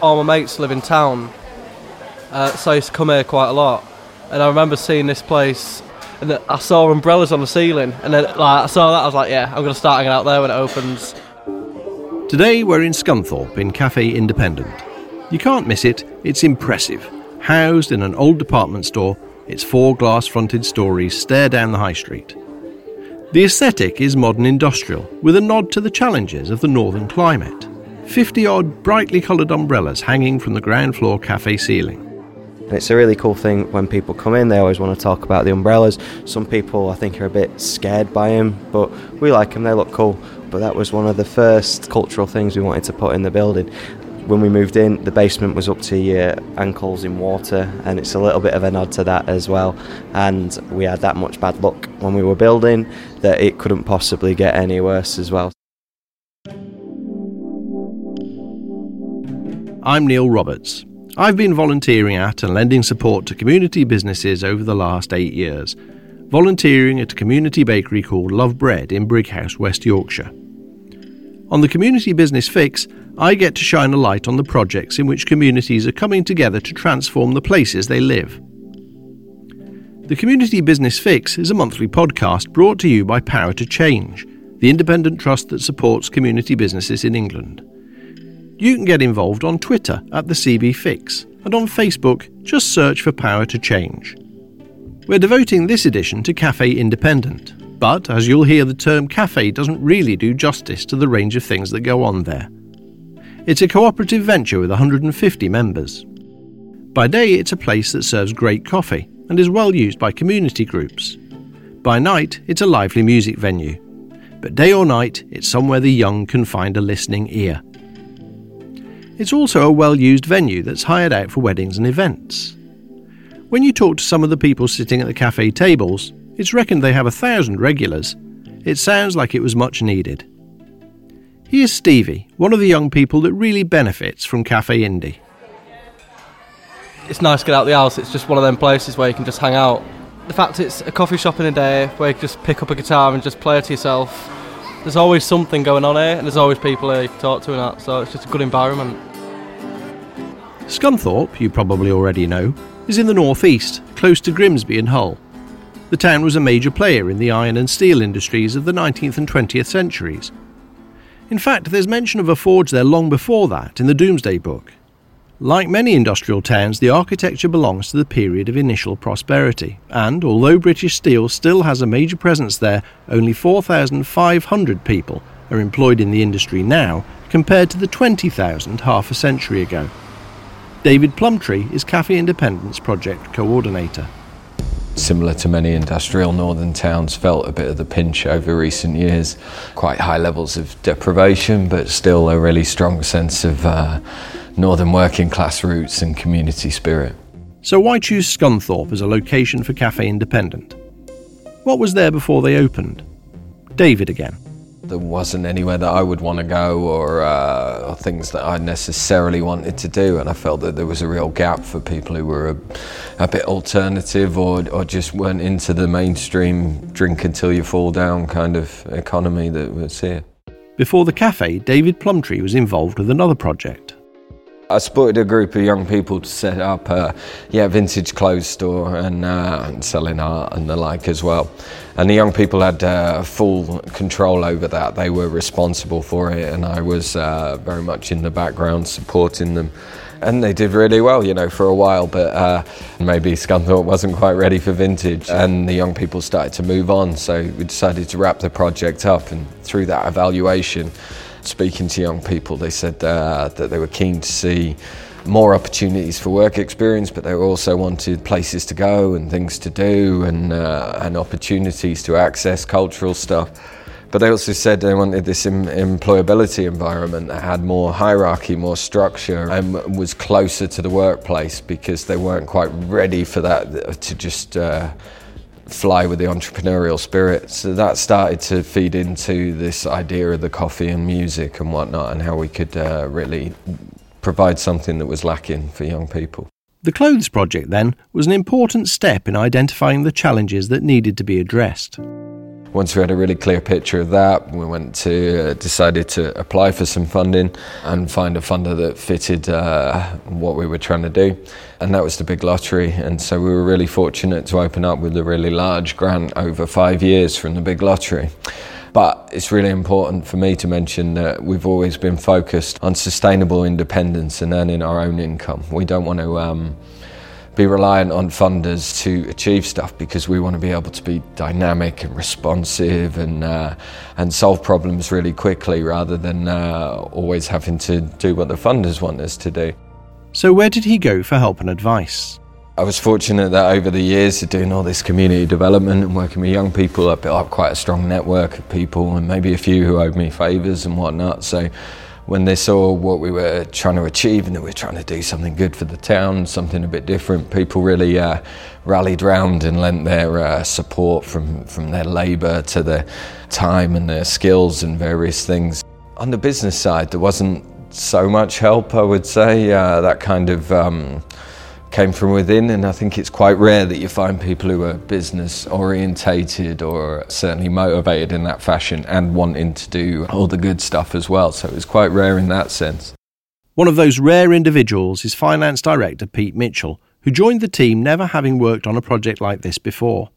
All my mates live in town, uh, so I used to come here quite a lot. And I remember seeing this place, and I saw umbrellas on the ceiling, and then like I saw that, I was like, yeah, I'm going to start hanging out there when it opens. Today we're in Scunthorpe in Cafe Independent. You can't miss it, it's impressive. Housed in an old department store, its four glass fronted stories stare down the high street. The aesthetic is modern industrial, with a nod to the challenges of the northern climate. 50 odd brightly coloured umbrellas hanging from the ground floor cafe ceiling. And It's a really cool thing when people come in, they always want to talk about the umbrellas. Some people, I think, are a bit scared by them, but we like them, they look cool. But that was one of the first cultural things we wanted to put in the building. When we moved in, the basement was up to your ankles in water, and it's a little bit of a nod to that as well. And we had that much bad luck when we were building that it couldn't possibly get any worse as well. I'm Neil Roberts. I've been volunteering at and lending support to community businesses over the last eight years, volunteering at a community bakery called Love Bread in Brighouse, West Yorkshire. On the Community Business Fix, I get to shine a light on the projects in which communities are coming together to transform the places they live. The Community Business Fix is a monthly podcast brought to you by Power to Change, the independent trust that supports community businesses in England. You can get involved on Twitter at the CB Fix, and on Facebook, just search for Power to Change. We're devoting this edition to Cafe Independent, but as you'll hear, the term cafe doesn't really do justice to the range of things that go on there. It's a cooperative venture with 150 members. By day, it's a place that serves great coffee and is well used by community groups. By night, it's a lively music venue. But day or night, it's somewhere the young can find a listening ear. It's also a well used venue that's hired out for weddings and events. When you talk to some of the people sitting at the cafe tables, it's reckoned they have a thousand regulars. It sounds like it was much needed. Here's Stevie, one of the young people that really benefits from Cafe Indie. It's nice to get out of the house, it's just one of them places where you can just hang out. The fact it's a coffee shop in a day where you can just pick up a guitar and just play it to yourself. There's always something going on here, and there's always people here you can talk to and that, so it's just a good environment. Scunthorpe, you probably already know, is in the northeast, close to Grimsby and Hull. The town was a major player in the iron and steel industries of the 19th and 20th centuries. In fact, there's mention of a forge there long before that in the Domesday Book. Like many industrial towns, the architecture belongs to the period of initial prosperity, and although British Steel still has a major presence there, only 4,500 people are employed in the industry now, compared to the 20,000 half a century ago. David Plumtree is Cafe Independent's project coordinator. Similar to many industrial northern towns, felt a bit of the pinch over recent years. Quite high levels of deprivation, but still a really strong sense of uh, northern working class roots and community spirit. So, why choose Scunthorpe as a location for Cafe Independent? What was there before they opened? David again there wasn't anywhere that I would want to go or, uh, or, things that I necessarily wanted to do. And I felt that there was a real gap for people who were a, a, bit alternative or, or just weren't into the mainstream drink until you fall down kind of economy that was here. Before the cafe, David Plumtree was involved with another project. I supported a group of young people to set up a yeah vintage clothes store and, uh, and selling art and the like as well. And the young people had uh, full control over that. They were responsible for it, and I was uh, very much in the background supporting them. And they did really well, you know, for a while. But uh, maybe Scunthorpe wasn't quite ready for vintage, and the young people started to move on. So we decided to wrap the project up, and through that evaluation speaking to young people, they said uh, that they were keen to see more opportunities for work experience, but they also wanted places to go and things to do and, uh, and opportunities to access cultural stuff. But they also said they wanted this em- employability environment that had more hierarchy, more structure, and was closer to the workplace because they weren't quite ready for that to just. Uh, fly with the entrepreneurial spirit. So that started to feed into this idea of the coffee and music and whatnot, and how we could uh, really provide something that was lacking for young people. The Clothes Project, then, was an important step in identifying the challenges that needed to be addressed. Once we had a really clear picture of that, we went to uh, decided to apply for some funding and find a funder that fitted uh, what we were trying to do, and that was the big lottery. And so we were really fortunate to open up with a really large grant over five years from the big lottery. But it's really important for me to mention that we've always been focused on sustainable independence and earning our own income. We don't want to. Um, be reliant on funders to achieve stuff because we want to be able to be dynamic and responsive and uh, and solve problems really quickly rather than uh, always having to do what the funders want us to do. So where did he go for help and advice? I was fortunate that over the years of doing all this community development and working with young people, I built up quite a strong network of people and maybe a few who owed me favours and whatnot. So when they saw what we were trying to achieve and that we were trying to do something good for the town, something a bit different, people really uh, rallied round and lent their uh, support from, from their labour to their time and their skills and various things. On the business side, there wasn't so much help, I would say. Uh, that kind of um, came from within, and I think it's quite rare that you find people who are business orientated or certainly motivated in that fashion and wanting to do all the good stuff as well. So it's quite rare in that sense. One of those rare individuals is finance director Pete Mitchell, who joined the team never having worked on a project like this before.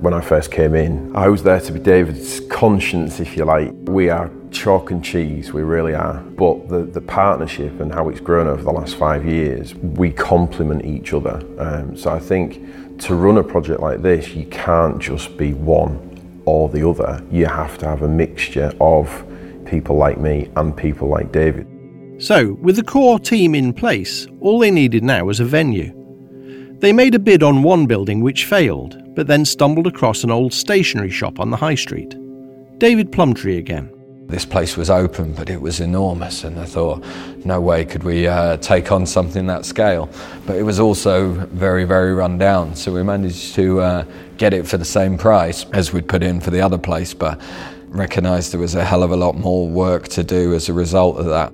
When I first came in, I was there to be David's conscience, if you like. We are chalk and cheese, we really are. But the, the partnership and how it's grown over the last five years, we complement each other. Um, so I think to run a project like this, you can't just be one or the other. You have to have a mixture of people like me and people like David. So, with the core team in place, all they needed now was a venue. They made a bid on one building which failed, but then stumbled across an old stationery shop on the high street. David Plumtree again. This place was open, but it was enormous, and I thought, no way could we uh, take on something that scale. But it was also very, very run down, so we managed to uh, get it for the same price as we'd put in for the other place, but recognised there was a hell of a lot more work to do as a result of that.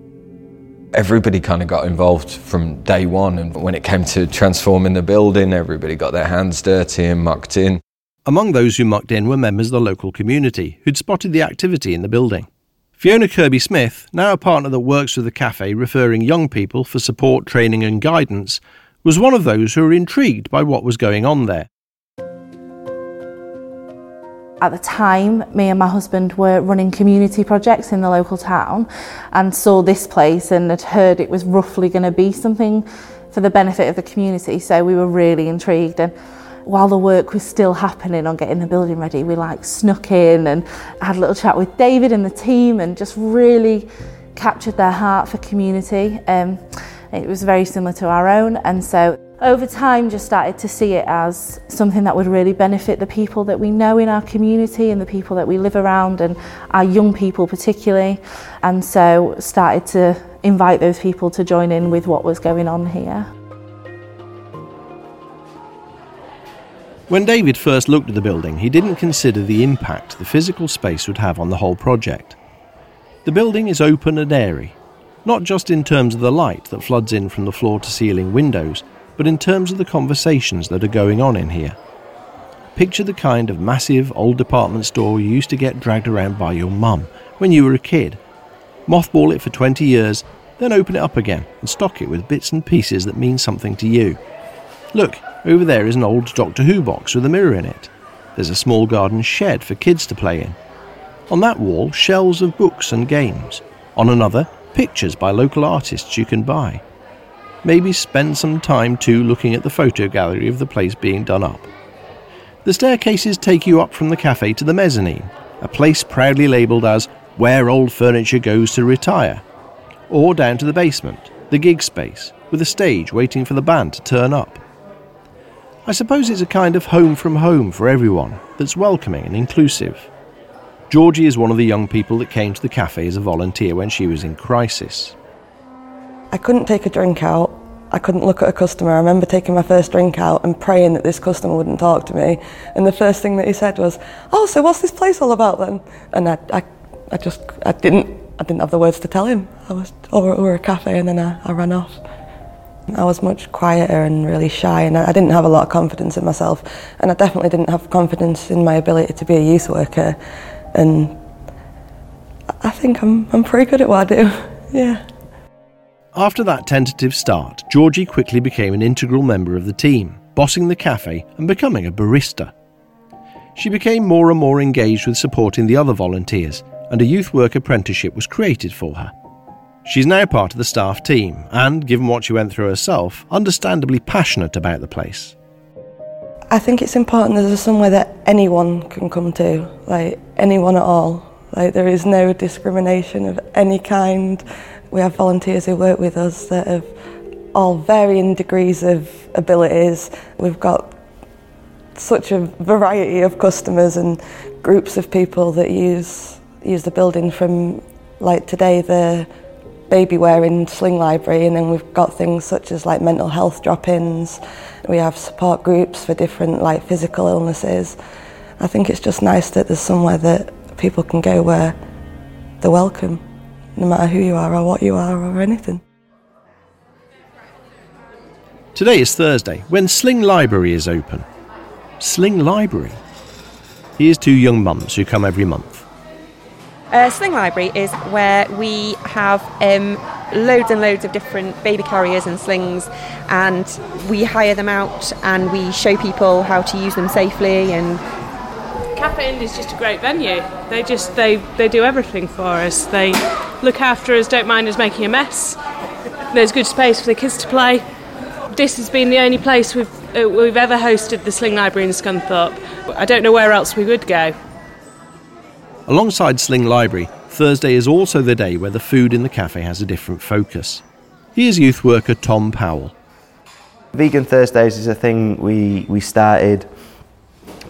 Everybody kind of got involved from day one, and when it came to transforming the building, everybody got their hands dirty and mucked in. Among those who mucked in were members of the local community who'd spotted the activity in the building. Fiona Kirby Smith, now a partner that works with the cafe referring young people for support, training, and guidance, was one of those who were intrigued by what was going on there. at the time, me and my husband were running community projects in the local town and saw this place and had heard it was roughly going to be something for the benefit of the community. So we were really intrigued and while the work was still happening on getting the building ready, we like snuck in and had a little chat with David and the team and just really captured their heart for community. Um, it was very similar to our own and so over time just started to see it as something that would really benefit the people that we know in our community and the people that we live around and our young people particularly and so started to invite those people to join in with what was going on here. When David first looked at the building, he didn't consider the impact the physical space would have on the whole project. The building is open and airy, not just in terms of the light that floods in from the floor to ceiling windows, but in terms of the conversations that are going on in here. Picture the kind of massive old department store you used to get dragged around by your mum when you were a kid. Mothball it for 20 years, then open it up again and stock it with bits and pieces that mean something to you. Look, over there is an old Doctor Who box with a mirror in it. There's a small garden shed for kids to play in. On that wall, shelves of books and games. On another, pictures by local artists you can buy. Maybe spend some time too looking at the photo gallery of the place being done up. The staircases take you up from the cafe to the mezzanine, a place proudly labelled as where old furniture goes to retire, or down to the basement, the gig space, with a stage waiting for the band to turn up. I suppose it's a kind of home from home for everyone that's welcoming and inclusive. Georgie is one of the young people that came to the cafe as a volunteer when she was in crisis. I couldn't take a drink out. I couldn't look at a customer. I remember taking my first drink out and praying that this customer wouldn't talk to me. And the first thing that he said was, "Oh, so what's this place all about then?" And I, I, I just, I didn't, I didn't have the words to tell him. I was, oh, we're a cafe, and then I, I ran off. I was much quieter and really shy, and I didn't have a lot of confidence in myself, and I definitely didn't have confidence in my ability to be a youth worker. And I think I'm, I'm pretty good at what I do. yeah. After that tentative start, Georgie quickly became an integral member of the team, bossing the cafe and becoming a barista. She became more and more engaged with supporting the other volunteers, and a youth work apprenticeship was created for her. She's now part of the staff team and, given what she went through herself, understandably passionate about the place. I think it's important that there's somewhere that anyone can come to, like anyone at all. Like there is no discrimination of any kind. We have volunteers who work with us that have all varying degrees of abilities. We've got such a variety of customers and groups of people that use use the building from like today the baby wearing sling library and then we've got things such as like mental health drop-ins. We have support groups for different like physical illnesses. I think it's just nice that there's somewhere that people can go where they're welcome no matter who you are or what you are or anything Today is Thursday, when Sling Library is open. Sling Library? Here's two young mums who come every month. Uh, Sling Library is where we have um, loads and loads of different baby carriers and slings, and we hire them out and we show people how to use them safely. And Cafe Inn is just a great venue. They just they they do everything for us. They look after us, don't mind us making a mess. There's good space for the kids to play. This has been the only place we've uh, we've ever hosted the Sling Library in Scunthorpe. I don't know where else we would go. Alongside Sling Library, Thursday is also the day where the food in the cafe has a different focus. Here's youth worker Tom Powell. Vegan Thursdays is a thing we, we started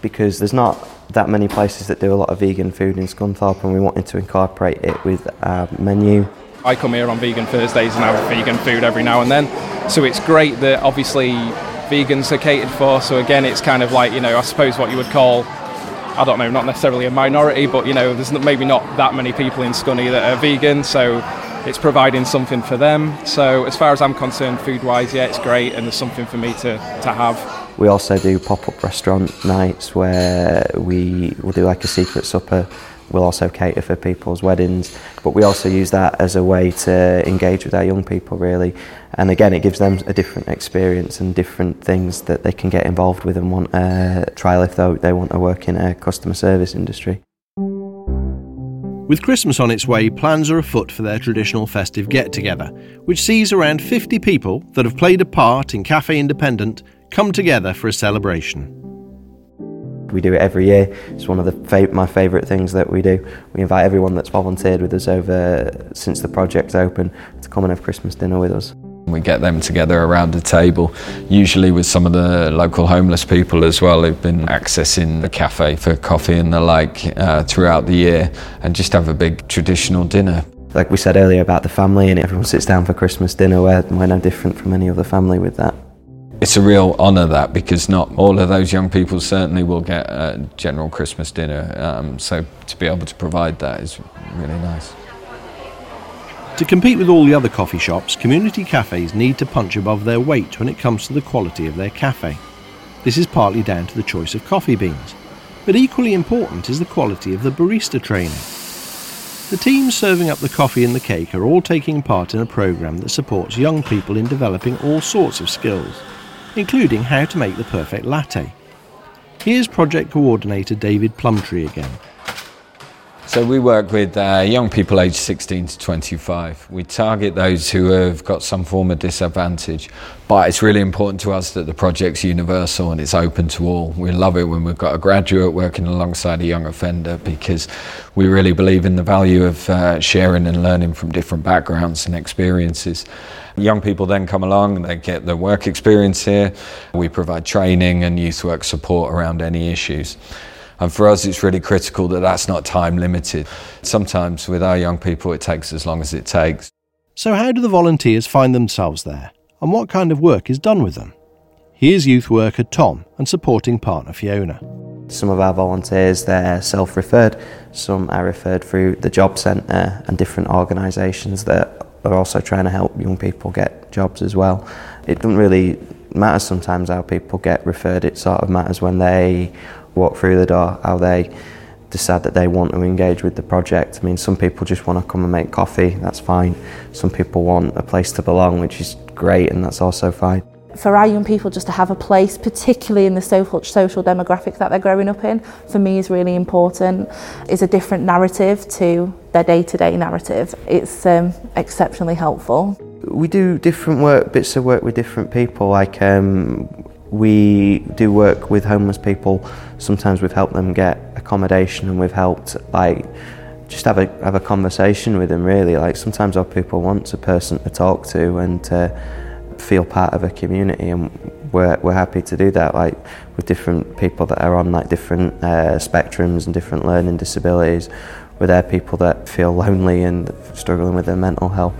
because there's not that many places that do a lot of vegan food in Scunthorpe and we wanted to incorporate it with our menu. I come here on Vegan Thursdays and have vegan food every now and then. So it's great that obviously vegans are catered for. So again, it's kind of like, you know, I suppose what you would call, I don't know, not necessarily a minority, but, you know, there's maybe not that many people in Scunny that are vegan. So it's providing something for them. So as far as I'm concerned, food-wise, yeah, it's great and there's something for me to, to have. We also do pop-up restaurant nights where we will do like a secret supper. We'll also cater for people's weddings, but we also use that as a way to engage with our young people really. And again, it gives them a different experience and different things that they can get involved with and want to trial if they want to work in a customer service industry. With Christmas on its way, plans are afoot for their traditional festive get together, which sees around 50 people that have played a part in Cafe Independent come together for a celebration. We do it every year. It's one of the fav- my favourite things that we do. We invite everyone that's volunteered with us over since the project's open to come and have Christmas dinner with us. We get them together around a table, usually with some of the local homeless people as well who've been accessing the cafe for coffee and the like uh, throughout the year, and just have a big traditional dinner. Like we said earlier about the family, and everyone sits down for Christmas dinner. We're, we're no different from any other family with that. It's a real honour that because not all of those young people certainly will get a general Christmas dinner. Um, so to be able to provide that is really nice. To compete with all the other coffee shops, community cafes need to punch above their weight when it comes to the quality of their cafe. This is partly down to the choice of coffee beans, but equally important is the quality of the barista training. The teams serving up the coffee and the cake are all taking part in a programme that supports young people in developing all sorts of skills, including how to make the perfect latte. Here's project coordinator David Plumtree again. So we work with uh, young people aged 16 to 25. We target those who have got some form of disadvantage, but it's really important to us that the project's universal and it's open to all. We love it when we've got a graduate working alongside a young offender because we really believe in the value of uh, sharing and learning from different backgrounds and experiences. Young people then come along and they get their work experience here. We provide training and youth work support around any issues. And for us, it's really critical that that's not time limited. Sometimes with our young people, it takes as long as it takes. So, how do the volunteers find themselves there, and what kind of work is done with them? Here's youth worker Tom and supporting partner Fiona. Some of our volunteers, they're self referred, some are referred through the job centre and different organisations that are also trying to help young people get jobs as well. It doesn't really matter sometimes how people get referred, it sort of matters when they walk through the door, how they decide that they want to engage with the project. I mean, some people just want to come and make coffee, that's fine. Some people want a place to belong, which is great, and that's also fine. For our young people just to have a place, particularly in the social, social demographic that they're growing up in, for me is really important. It's a different narrative to their day-to-day narrative. It's um, exceptionally helpful. We do different work, bits of work with different people. Like um, we do work with homeless people. Sometimes we've helped them get accommodation, and we've helped like just have a have a conversation with them. Really, like sometimes our people want a person to talk to and to feel part of a community, and we're we're happy to do that. Like with different people that are on like different uh, spectrums and different learning disabilities. We're there people that feel lonely and struggling with their mental health.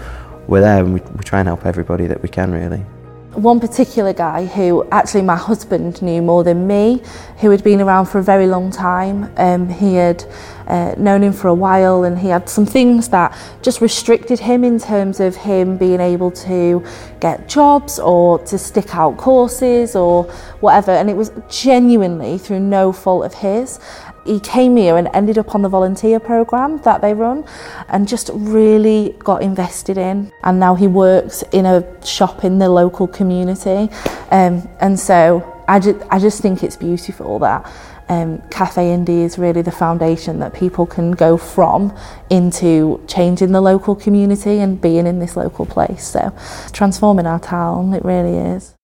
We're there and we, we try and help everybody that we can really. one particular guy who actually my husband knew more than me, who had been around for a very long time. Um, he had uh, known him for a while and he had some things that just restricted him in terms of him being able to get jobs or to stick out courses or whatever. And it was genuinely through no fault of his. He came here and ended up on the volunteer program that they run and just really got invested in. And now he works in a shop in the local community. Um, and so I, ju- I just think it's beautiful that um, Cafe Indie is really the foundation that people can go from into changing the local community and being in this local place. So transforming our town, it really is.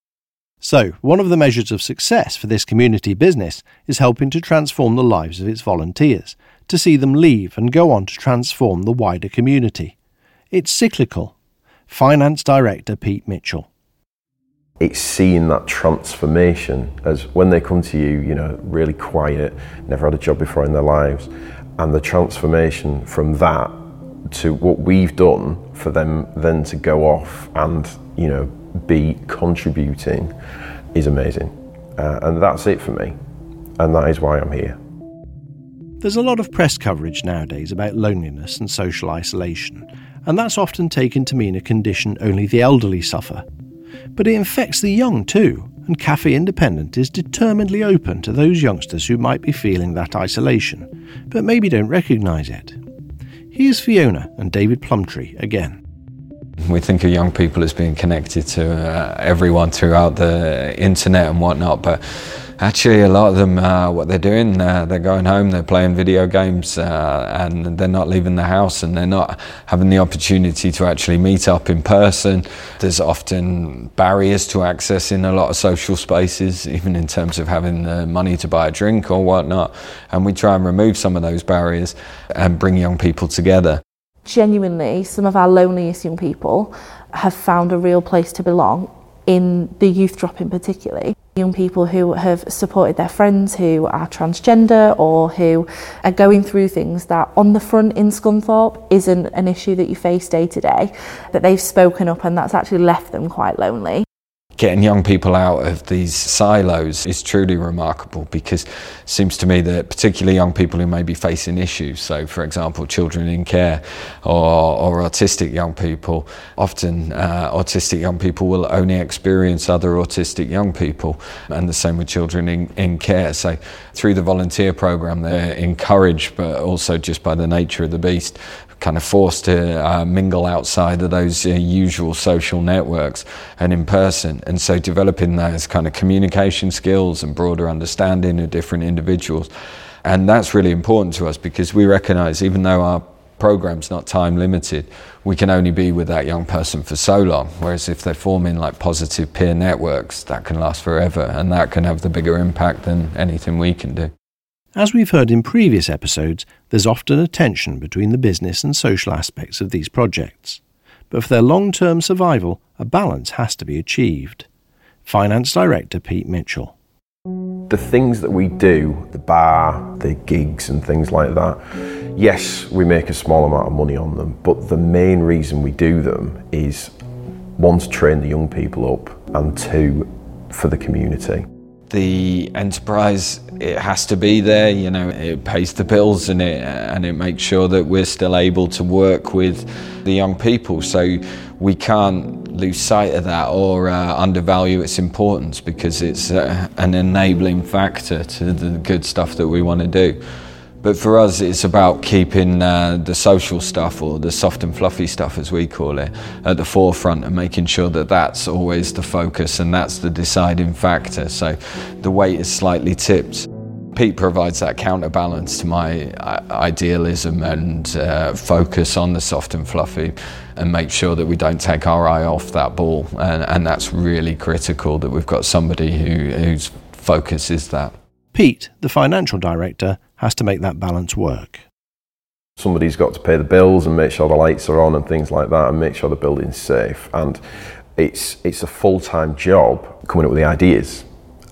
So, one of the measures of success for this community business is helping to transform the lives of its volunteers, to see them leave and go on to transform the wider community. It's cyclical. Finance Director Pete Mitchell. It's seeing that transformation as when they come to you, you know, really quiet, never had a job before in their lives, and the transformation from that to what we've done for them then to go off and, you know, be contributing is amazing. Uh, and that's it for me. And that is why I'm here. There's a lot of press coverage nowadays about loneliness and social isolation, and that's often taken to mean a condition only the elderly suffer. But it infects the young too, and Cafe Independent is determinedly open to those youngsters who might be feeling that isolation, but maybe don't recognise it. Here's Fiona and David Plumtree again. We think of young people as being connected to uh, everyone throughout the internet and whatnot, but actually a lot of them, uh, what they're doing, uh, they're going home, they're playing video games, uh, and they're not leaving the house, and they're not having the opportunity to actually meet up in person. There's often barriers to access in a lot of social spaces, even in terms of having the money to buy a drink or whatnot. And we try and remove some of those barriers and bring young people together genuinely some of our loneliest young people have found a real place to belong in the youth drop in particularly. Young people who have supported their friends who are transgender or who are going through things that on the front in Scunthorpe isn't an issue that you face day to day, that they've spoken up and that's actually left them quite lonely. Getting young people out of these silos is truly remarkable because it seems to me that particularly young people who may be facing issues, so for example, children in care or, or autistic young people, often uh, autistic young people will only experience other autistic young people, and the same with children in, in care. So through the volunteer program, they're encouraged, but also just by the nature of the beast, kind of forced to uh, mingle outside of those uh, usual social networks and in person. And so developing those kind of communication skills and broader understanding of different individuals. And that's really important to us because we recognize even though our program's not time limited, we can only be with that young person for so long. Whereas if they're forming like positive peer networks, that can last forever and that can have the bigger impact than anything we can do. As we've heard in previous episodes, there's often a tension between the business and social aspects of these projects. But for their long term survival, a balance has to be achieved. Finance Director Pete Mitchell. The things that we do, the bar, the gigs, and things like that, yes, we make a small amount of money on them, but the main reason we do them is one, to train the young people up, and two, for the community. The enterprise it has to be there you know it pays the bills and it and it makes sure that we're still able to work with the young people. So we can't lose sight of that or uh, undervalue its importance because it's uh, an enabling factor to the good stuff that we want to do but for us, it's about keeping uh, the social stuff or the soft and fluffy stuff, as we call it, at the forefront and making sure that that's always the focus and that's the deciding factor. So the weight is slightly tipped. Pete provides that counterbalance to my uh, idealism and uh, focus on the soft and fluffy and make sure that we don't take our eye off that ball. And, and that's really critical that we've got somebody who, whose focus is that. Pete, the financial director, has to make that balance work. Somebody's got to pay the bills and make sure the lights are on and things like that and make sure the building's safe. And it's, it's a full time job coming up with the ideas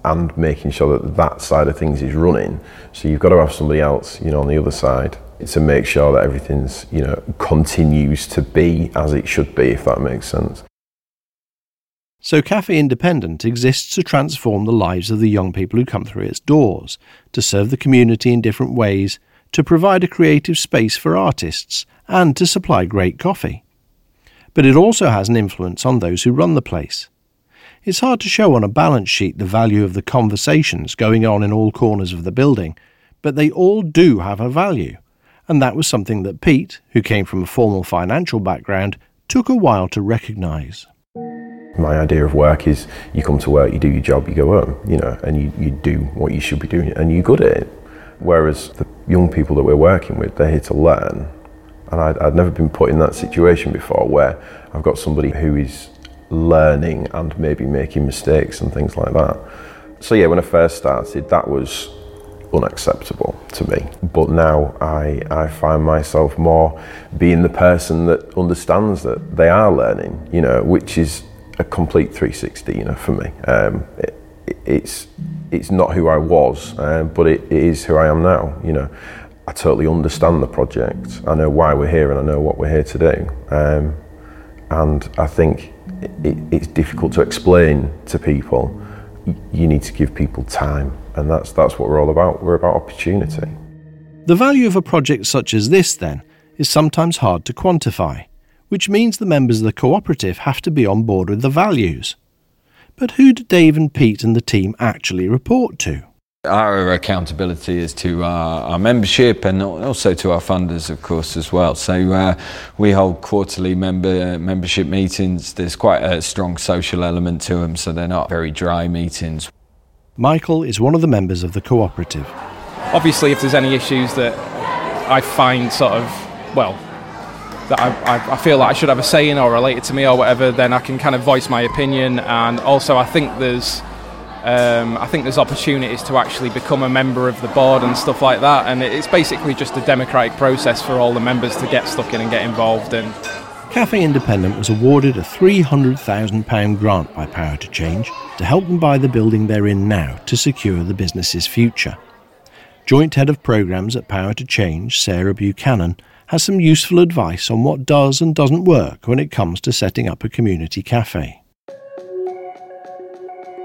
and making sure that that side of things is running. So you've got to have somebody else, you know, on the other side to make sure that everything's, you know, continues to be as it should be, if that makes sense. So Cafe Independent exists to transform the lives of the young people who come through its doors, to serve the community in different ways, to provide a creative space for artists, and to supply great coffee. But it also has an influence on those who run the place. It's hard to show on a balance sheet the value of the conversations going on in all corners of the building, but they all do have a value, and that was something that Pete, who came from a formal financial background, took a while to recognise. My idea of work is you come to work, you do your job, you go home, you know, and you, you do what you should be doing and you're good at it. Whereas the young people that we're working with, they're here to learn. And I'd, I'd never been put in that situation before where I've got somebody who is learning and maybe making mistakes and things like that. So yeah, when I first started, that was unacceptable to me. But now I, I find myself more being the person that understands that they are learning, you know, which is a complete 360, you know, for me. Um, it, it's it's not who I was, uh, but it, it is who I am now. You know, I totally understand the project. I know why we're here, and I know what we're here to do. Um, and I think it, it's difficult to explain to people. You need to give people time, and that's that's what we're all about. We're about opportunity. The value of a project such as this, then, is sometimes hard to quantify which means the members of the cooperative have to be on board with the values. But who do Dave and Pete and the team actually report to? Our accountability is to our, our, membership and also to our funders, of course, as well. So uh, we hold quarterly member membership meetings. There's quite a strong social element to them, so they're not very dry meetings. Michael is one of the members of the cooperative. Obviously, if there's any issues that I find sort of, well, that I, I, feel like I should have a say in or related to me or whatever, then I can kind of voice my opinion. And also, I think there's um, I think there's opportunities to actually become a member of the board and stuff like that. And it's basically just a democratic process for all the members to get stuck in and get involved in. Cafe Independent was awarded a £300,000 grant by Power to Change to help them buy the building they're in now to secure the business's future. Joint Head of Programmes at Power to Change, Sarah Buchanan, has some useful advice on what does and doesn't work when it comes to setting up a community cafe.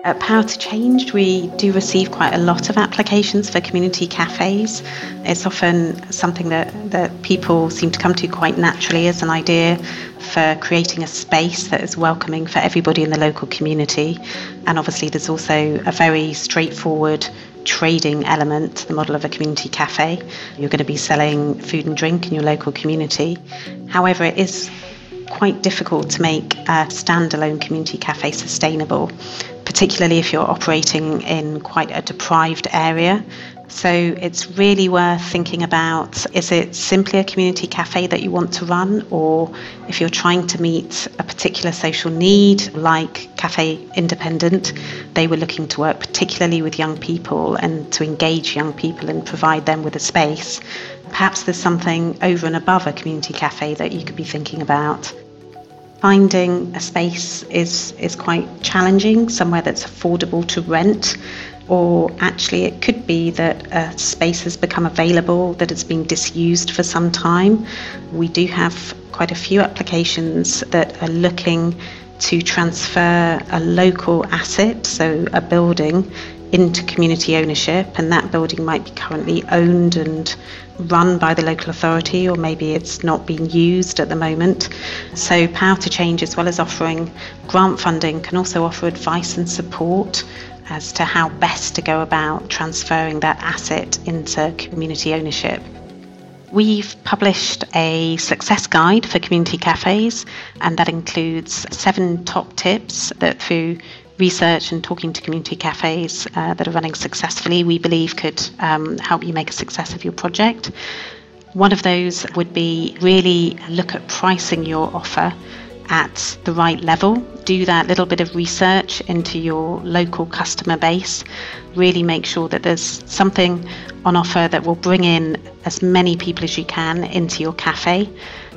At Power to Change, we do receive quite a lot of applications for community cafes. It's often something that, that people seem to come to quite naturally as an idea for creating a space that is welcoming for everybody in the local community. And obviously, there's also a very straightforward trading element to the model of a community cafe. You're going to be selling food and drink in your local community. However, it is quite difficult to make a standalone community cafe sustainable, particularly if you're operating in quite a deprived area so it's really worth thinking about is it simply a community cafe that you want to run, or if you're trying to meet a particular social need, like Cafe Independent, they were looking to work particularly with young people and to engage young people and provide them with a space. Perhaps there's something over and above a community cafe that you could be thinking about. Finding a space is, is quite challenging, somewhere that's affordable to rent or actually it could be that a space has become available that it's been disused for some time. We do have quite a few applications that are looking to transfer a local asset, so a building, into community ownership, and that building might be currently owned and run by the local authority, or maybe it's not being used at the moment. So, Power to Change, as well as offering grant funding, can also offer advice and support as to how best to go about transferring that asset into community ownership. We've published a success guide for community cafes, and that includes seven top tips that, through research and talking to community cafes uh, that are running successfully, we believe could um, help you make a success of your project. One of those would be really look at pricing your offer at the right level. Do that little bit of research into your local customer base. Really make sure that there's something on offer that will bring in as many people as you can into your cafe.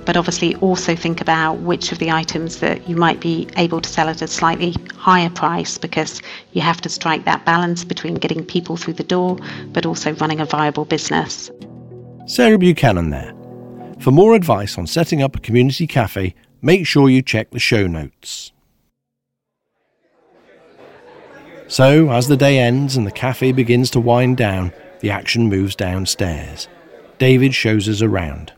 But obviously, also think about which of the items that you might be able to sell at a slightly higher price because you have to strike that balance between getting people through the door but also running a viable business. Sarah Buchanan there. For more advice on setting up a community cafe, make sure you check the show notes. So, as the day ends and the cafe begins to wind down, the action moves downstairs. David shows us around.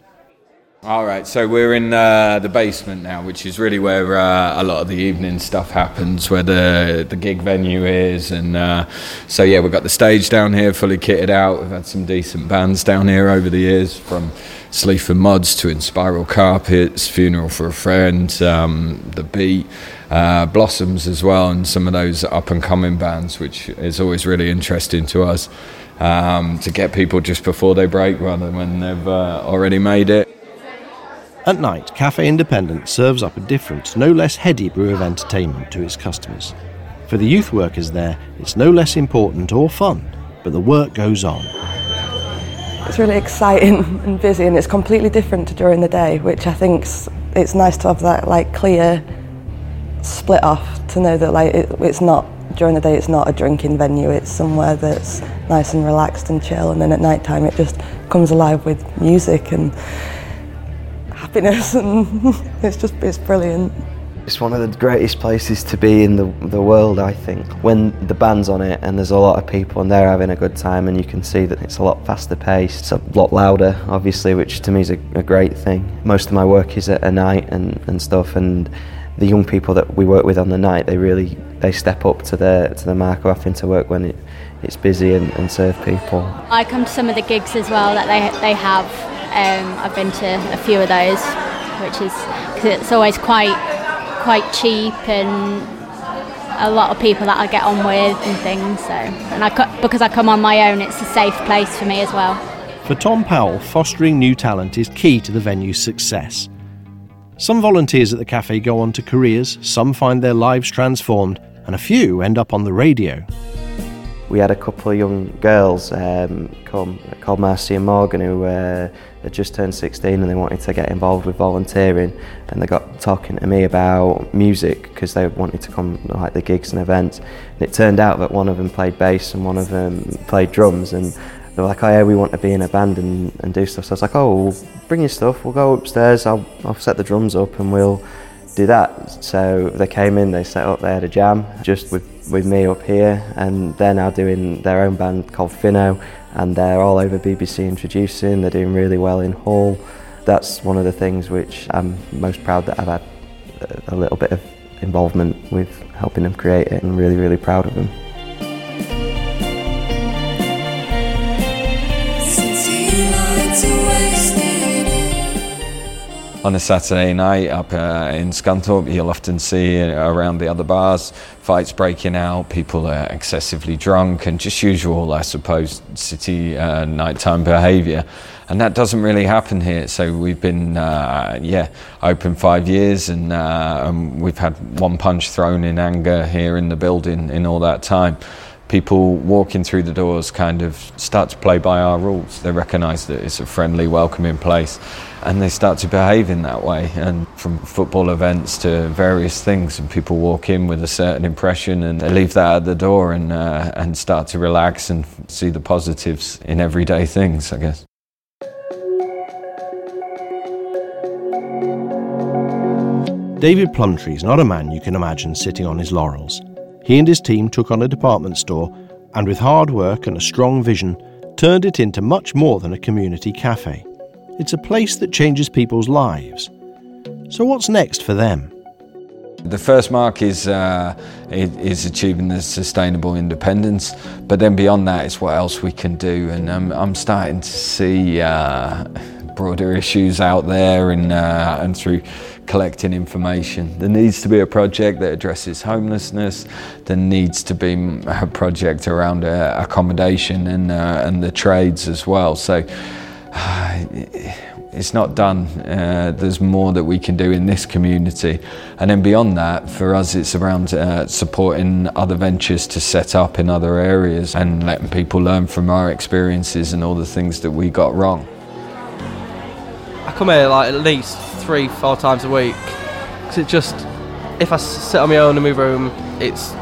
All right, so we're in uh, the basement now, which is really where uh, a lot of the evening stuff happens, where the the gig venue is, and uh, so yeah, we've got the stage down here, fully kitted out. We've had some decent bands down here over the years, from Sleaford Mods to Inspiral Carpets, Funeral for a Friend, um, The Beat, uh, Blossoms as well, and some of those up and coming bands, which is always really interesting to us. Um, to get people just before they break rather than when they've uh, already made it. At night, Cafe Independent serves up a different, no less heady brew of entertainment to its customers. For the youth workers there, it's no less important or fun, but the work goes on. It's really exciting and busy, and it's completely different to during the day, which I think it's nice to have that like clear split off to know that like it, it's not during the day. It's not a drinking venue. It's somewhere that's nice and relaxed and chill, and then at night time it just comes alive with music and happiness and it's just it's brilliant. It's one of the greatest places to be in the, the world, I think. When the band's on it and there's a lot of people and they're having a good time and you can see that it's a lot faster paced, it's a lot louder, obviously, which to me is a, a great thing. Most of my work is at a night and, and stuff and the young people that we work with on the night, they really they step up to the to the mark of having to work when it, it's busy and, and serve people. I come to some of the gigs as well that they they have um, I've been to a few of those, which is because it's always quite quite cheap and a lot of people that I get on with and things. So, and I because I come on my own, it's a safe place for me as well. For Tom Powell, fostering new talent is key to the venue's success. Some volunteers at the cafe go on to careers, some find their lives transformed, and a few end up on the radio we had a couple of young girls um, called, called Marcy and Morgan who uh, had just turned 16 and they wanted to get involved with volunteering. And they got talking to me about music because they wanted to come like the gigs and events. And it turned out that one of them played bass and one of them played drums. And they were like oh yeah we want to be in a band and, and do stuff. So I was like oh well, bring your stuff. We'll go upstairs. I'll, I'll set the drums up and we'll do that. So they came in they set up they had a jam just with with me up here, and they're now doing their own band called Finno, and they're all over BBC introducing. They're doing really well in Hull. That's one of the things which I'm most proud that I've had a little bit of involvement with helping them create it, and really, really proud of them. On a Saturday night up uh, in Scunthorpe, you'll often see around the other bars fights breaking out, people are excessively drunk, and just usual, I suppose, city uh, nighttime behaviour. And that doesn't really happen here. So we've been, uh, yeah, open five years, and, uh, and we've had one punch thrown in anger here in the building in all that time people walking through the doors kind of start to play by our rules. They recognise that it's a friendly, welcoming place and they start to behave in that way. And from football events to various things, and people walk in with a certain impression and they leave that at the door and, uh, and start to relax and see the positives in everyday things, I guess. David Plumtree is not a man you can imagine sitting on his laurels. He and his team took on a department store and with hard work and a strong vision, turned it into much more than a community cafe. It's a place that changes people's lives. So, what's next for them? The first mark is uh, is achieving the sustainable independence, but then beyond that is what else we can do. And I'm starting to see uh, broader issues out there, and uh, and through collecting information, there needs to be a project that addresses homelessness. There needs to be a project around uh, accommodation and uh, and the trades as well. So it's not done. Uh, there's more that we can do in this community. And then beyond that, for us, it's around uh, supporting other ventures to set up in other areas and letting people learn from our experiences and all the things that we got wrong. I come here like at least three, four times a week. Cause it just, if I sit on my own in my room, it's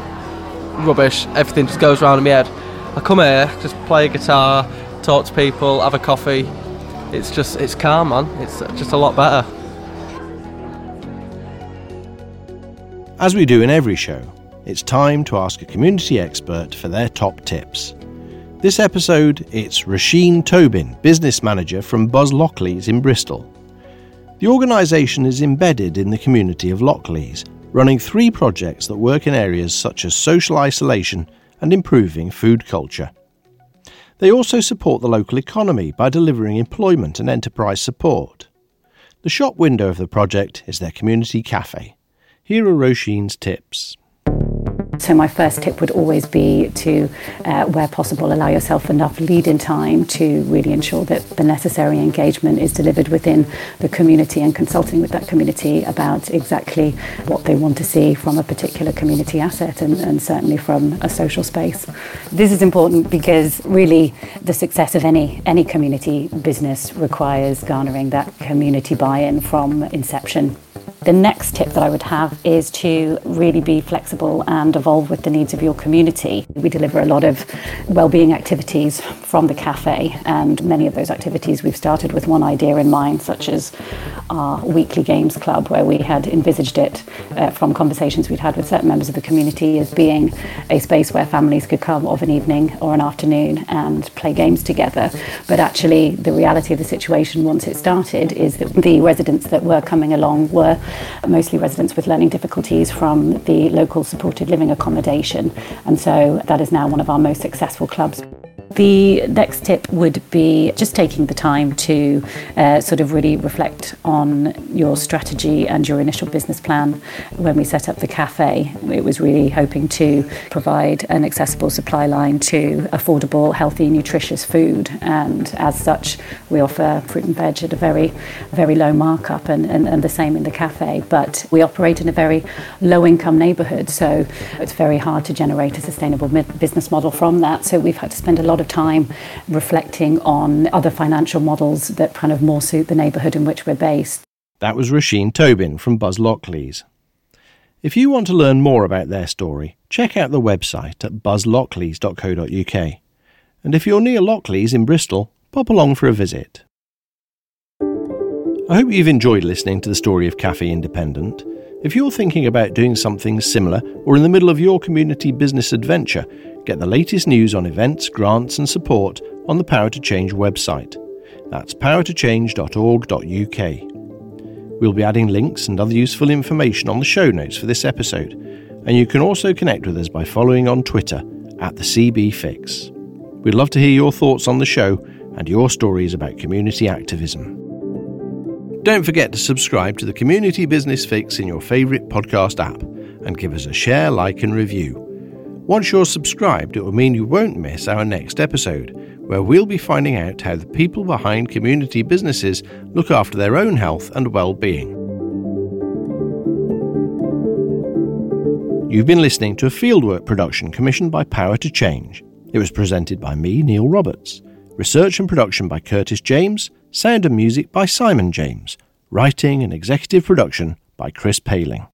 rubbish. Everything just goes round in my head. I come here, just play guitar, talk to people, have a coffee, it's just it's calm, man. It's just a lot better. As we do in every show, it's time to ask a community expert for their top tips. This episode, it's Roisin Tobin, business manager from Buzz Lockleaze in Bristol. The organisation is embedded in the community of Lockleaze, running three projects that work in areas such as social isolation and improving food culture. They also support the local economy by delivering employment and enterprise support. The shop window of the project is their community cafe. Here are Roisin's tips. So my first tip would always be to, uh, where possible, allow yourself enough lead-in time to really ensure that the necessary engagement is delivered within the community and consulting with that community about exactly what they want to see from a particular community asset and, and certainly from a social space. This is important because really the success of any any community business requires garnering that community buy-in from inception. The next tip that I would have is to really be flexible and evolve with the needs of your community. We deliver a lot of well-being activities from the cafe and many of those activities we've started with one idea in mind such as our weekly games club where we had envisaged it uh, from conversations we'd had with certain members of the community as being a space where families could come of an evening or an afternoon and play games together. But actually the reality of the situation once it started is that the residents that were coming along were mostly residents with learning difficulties from the local supported living accommodation. And so that is now one of our most successful clubs. The next tip would be just taking the time to uh, sort of really reflect on your strategy and your initial business plan. When we set up the cafe, it was really hoping to provide an accessible supply line to affordable, healthy, nutritious food. And as such, we offer fruit and veg at a very, very low markup, and, and, and the same in the cafe. But we operate in a very low income neighbourhood, so it's very hard to generate a sustainable business model from that. So we've had to spend a lot of of time reflecting on other financial models that kind of more suit the neighbourhood in which we're based. That was Roisin Tobin from Buzz Lockleaze. If you want to learn more about their story, check out the website at buzzlockleaze.co.uk. And if you're near Lockleaze in Bristol, pop along for a visit. I hope you've enjoyed listening to the story of Cafe Independent. If you're thinking about doing something similar or in the middle of your community business adventure, Get the latest news on events, grants, and support on the Power to Change website. That's powertochange.org.uk. We'll be adding links and other useful information on the show notes for this episode, and you can also connect with us by following on Twitter at the CB Fix. We'd love to hear your thoughts on the show and your stories about community activism. Don't forget to subscribe to the Community Business Fix in your favourite podcast app and give us a share, like, and review. Once you're subscribed, it will mean you won't miss our next episode, where we'll be finding out how the people behind community businesses look after their own health and well-being. You've been listening to a fieldwork production commissioned by Power to Change. It was presented by me, Neil Roberts. Research and production by Curtis James. Sound and music by Simon James. Writing and executive production by Chris Paling.